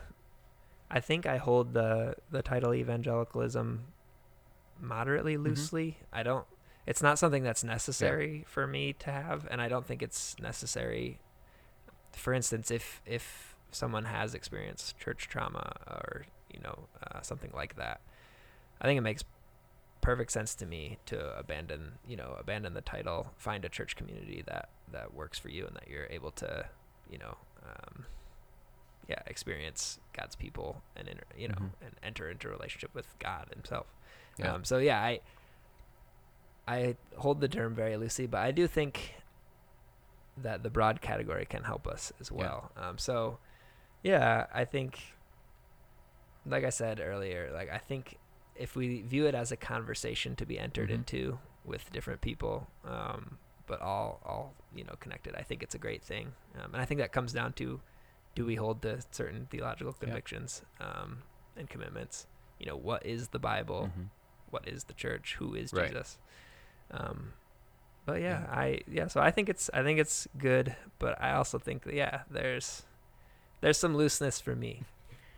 I think I hold the the title evangelicalism moderately loosely. I don't it's not something that's necessary for me to have and I don't think it's necessary for instance if if someone has experienced church trauma or, you know, uh, something like that. I think it makes perfect sense to me to abandon you know abandon the title find a church community that that works for you and that you're able to you know um, yeah experience god's people and enter, you know Mhm. and enter into a relationship with god himself Yeah. um, so yeah i i hold the term very loosely but i do think that the broad category can help us as Yeah. well um, so yeah i think like i said earlier like i think if we view it as a conversation to be entered Mhm. into with different people, um, but all all you know connected, I think it's a great thing, um, and I think that comes down to do we hold to certain theological Yeah. convictions um, and commitments? You know, what is the Bible? Mhm. What is the church? Who is Right. Jesus? Um, but yeah, Yeah. I yeah, so I think it's I think it's good, but I also think that yeah, there's there's some looseness for me.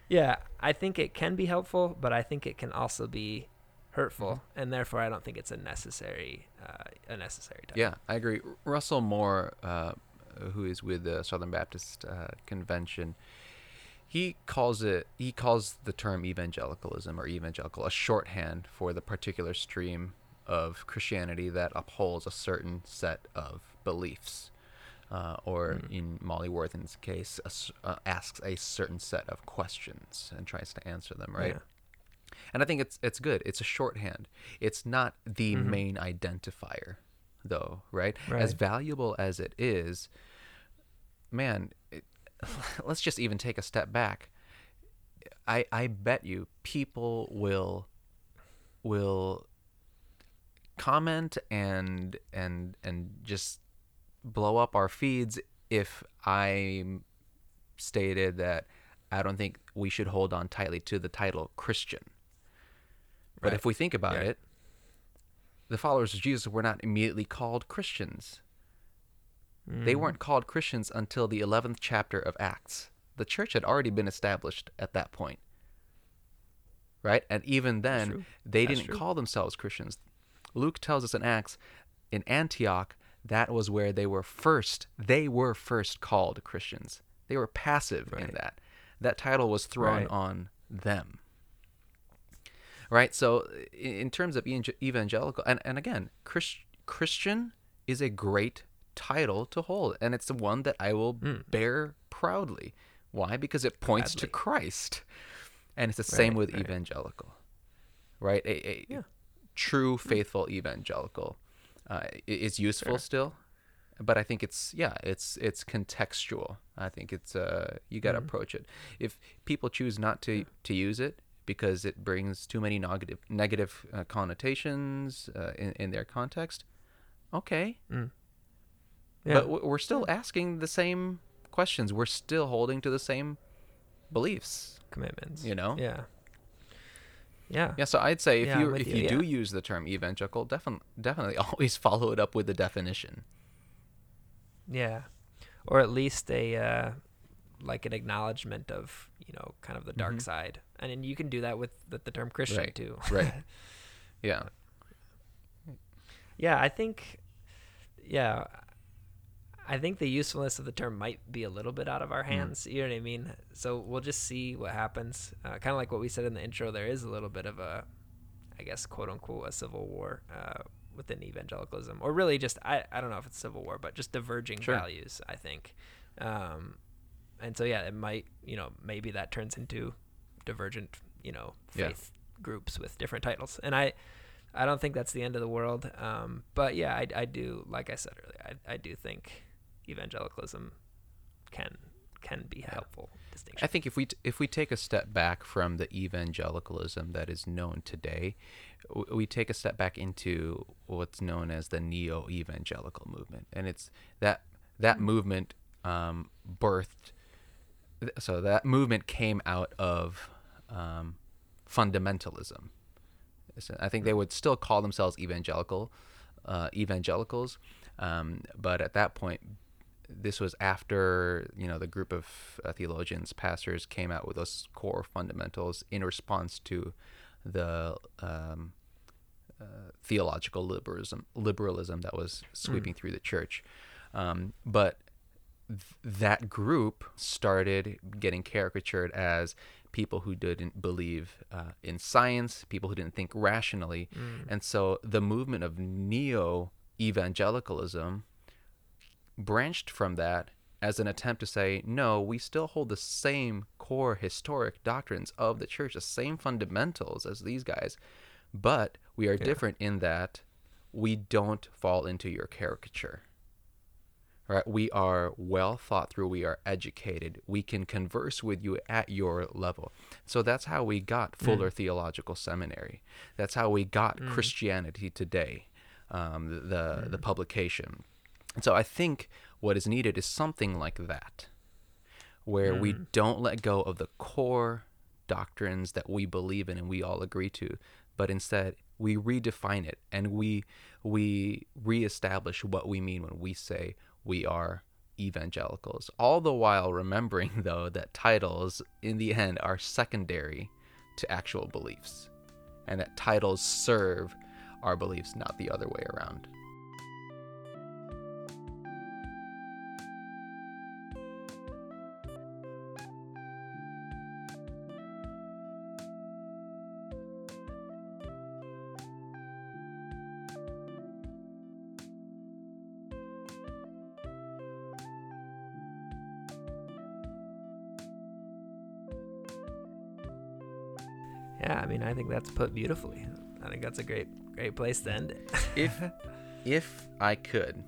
Yeah, I think it can be helpful, but I think it can also be hurtful, and therefore I don't think it's a necessary uh, a necessary type. Yeah, I agree. Russell Moore, uh, who is with the Southern Baptist uh, Convention, he calls it he calls the term evangelicalism or evangelical a shorthand for the particular stream of Christianity that upholds a certain set of beliefs, uh, or Mm. in Molly Worthen's case, a uh, asks a certain set of questions and tries to answer them. Right. Yeah. And I think it's it's good. It's a shorthand. It's not the Mhm. main identifier, though, right? As valuable as it is, man, it, [laughs] let's just even take a step back. I I bet you people will will comment and and and just blow up our feeds if I stated that I don't think we should hold on tightly to the title Christian. But Right. if we think about Right. it, the followers of Jesus were not immediately called Christians. They Mhm. weren't called Christians until the 11th chapter of Acts. The church had already been established at that point. right? And even then, they That's didn't true. call themselves Christians. Luke tells us in Acts, in Antioch, that was where they were first. They were first called Christians. They were passive in that. That title was thrown Right. on them. Right. So, in terms of evangelical, and, and again, Chris, Christian is a great title to hold, and it's the one that I will Mm. bear proudly. Why? Because it points to Christ, and it's the same with right. evangelical, right? A, a Yeah. True faithful evangelical uh, is useful Sure. still, but I think it's yeah, it's it's contextual. I think it's uh, you got to Mhm. approach it. If people choose not to to use it because it brings too many negative negative uh, connotations uh, in in their context, okay, Mm. Yeah. but w- we're still asking the same questions. We're still holding to the same beliefs. commitments. you know? Yeah. Yeah. Yeah, so I'd say if Yeah, you if you, you, do yeah. use the term evangelical, definitely definitely [laughs] always follow it up with the definition. Yeah. Or at least a uh, like an acknowledgement of, you know, kind of the dark Mhm. side. And then you can do that with the, the term Christian Right, too. right. [laughs] Yeah. yeah, I think yeah, I think the usefulness of the term might be a little bit out of our Mm. hands. You know what I mean? So we'll just see what happens. Uh, kind of like what we said in the intro. There is a little bit of a, I guess, quote unquote, a civil war uh, within evangelicalism, or really just I, I don't know if it's civil war, but just diverging Sure. values. I think, um, and so yeah, it might you know maybe that turns into divergent you know Yeah. faith groups with different titles, and I. I don't think that's the end of the world, um, but yeah, I, I do. Like I said earlier, I, I do think evangelicalism can can be a helpful distinction. I think if we t- if we take a step back from the evangelicalism that is known today, w- we take a step back into what's known as the neo-evangelical movement, and it's that that movement um, birthed. th- So that movement came out of um, fundamentalism. So I think they would still call themselves evangelical, uh, evangelicals, um, but at that point, this was after you know the group of uh, theologians, pastors came out with those core fundamentals in response to the um, uh, theological liberalism liberalism that was sweeping through the church. Um, but th- that group started getting caricatured as people who didn't believe uh, in science, people who didn't think rationally, Mm. and so the movement of neo evangelicalism branched from that as an attempt to say, no, we still hold the same core historic doctrines of the church, the same fundamentals as these guys, but we are Yeah. different in that we don't fall into your caricature. Right? We are well thought through, we are educated, we can converse with you at your level. So that's how we got mm. Fuller Theological Seminary. That's how we got mm. Christianity Today, um, the the, the publication. And so I think what is needed is something like that, where we mm. don't let go of the core doctrines that we believe in and we all agree to, but instead we redefine it and we we reestablish what we mean when we say we are evangelicals. All the while remembering [laughs] though that titles in the end are secondary to actual beliefs and that titles serve our beliefs, not the other way around. Yeah, I mean, I think that's put beautifully. I think that's a great, great place to end it. if [laughs] if I could,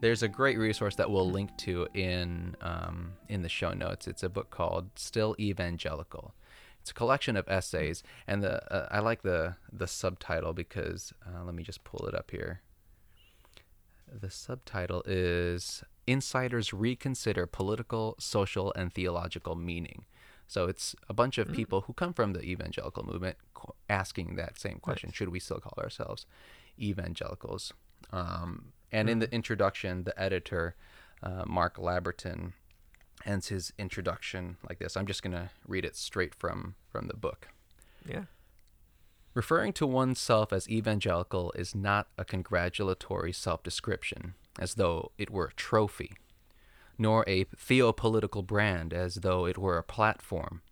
there's a great resource that we'll link to in um, in the show notes. It's a book called Still Evangelical. It's a collection of essays, and the uh, I like the the subtitle because uh, let me just pull it up here. The subtitle is Insiders Reconsider Political, Social, and Theological Meaning. So it's a bunch of people who come from the evangelical movement asking that same question Should we still call ourselves evangelicals? Um, and in the introduction, the editor, uh, Mark Labberton, ends his introduction like this. I'm just going to read it straight from, from the book. Yeah. Referring to oneself as evangelical is not a congratulatory self description, as though it were a trophy, nor a theopolitical brand, as though it were a platform.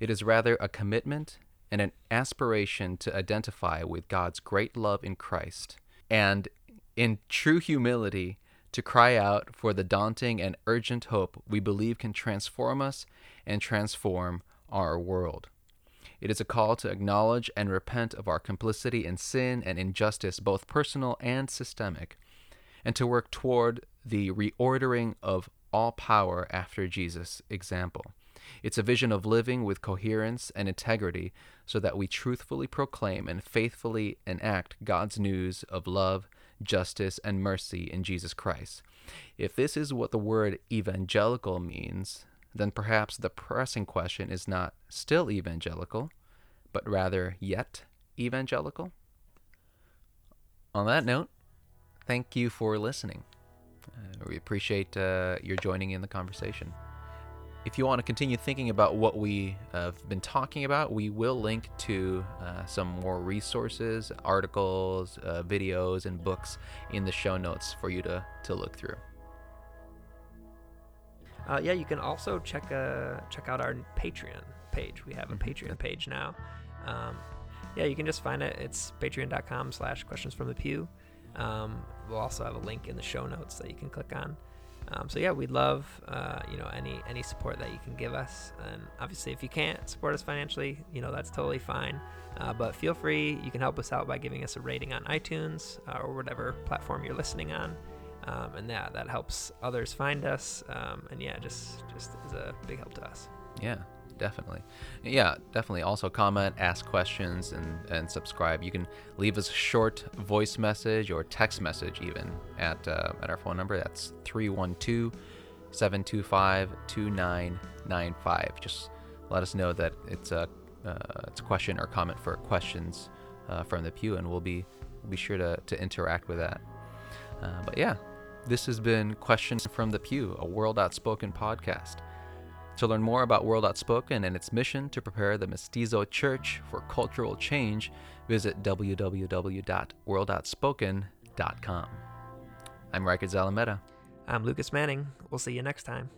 It is rather a commitment and an aspiration to identify with God's great love in Christ, and in true humility, to cry out for the daunting and urgent hope we believe can transform us and transform our world. It is a call to acknowledge and repent of our complicity in sin and injustice, both personal and systemic, and to work toward the reordering of all power after Jesus' example. It's a vision of living with coherence and integrity so that we truthfully proclaim and faithfully enact God's news of love, justice, and mercy in Jesus Christ. If this is what the word evangelical means, then perhaps the pressing question is not still evangelical, but rather yet evangelical. On that note, thank you for listening. We appreciate uh, your joining in the conversation. If you want to continue thinking about what we have been talking about, we will link to uh, some more resources, articles, uh, videos, and books in the show notes for you to, to look through. Uh, yeah, you can also check uh, check out our Patreon page. We have a Mhm. Patreon page now. Um, yeah, you can just find it. It's patreon.com slash questions from the pew. Um, we'll also have a link in the show notes that you can click on. Um, so yeah, we'd love uh, you know any any support that you can give us, and obviously if you can't support us financially, you know that's totally fine. Uh, but feel free, you can help us out by giving us a rating on iTunes uh, or whatever platform you're listening on, um, and yeah, that helps others find us. Um, and yeah, just just is a big help to us. Yeah, definitely. Yeah, definitely. Also comment, ask questions, and, and subscribe. You can leave us a short voice message or text message even at, uh, at our phone number. That's 312 725 2995. Just let us know that it's a, uh, it's a question or comment for questions uh, from the pew, and we'll be, we'll be sure to, to interact with that. Uh, but yeah, this has been Questions from the Pew, a World Outspoken podcast. To learn more about World Outspoken and its mission to prepare the Mestizo Church for cultural change, visit www.worldoutspoken.com. I'm Riker Zalameta. I'm Lucas Manning. We'll see you next time.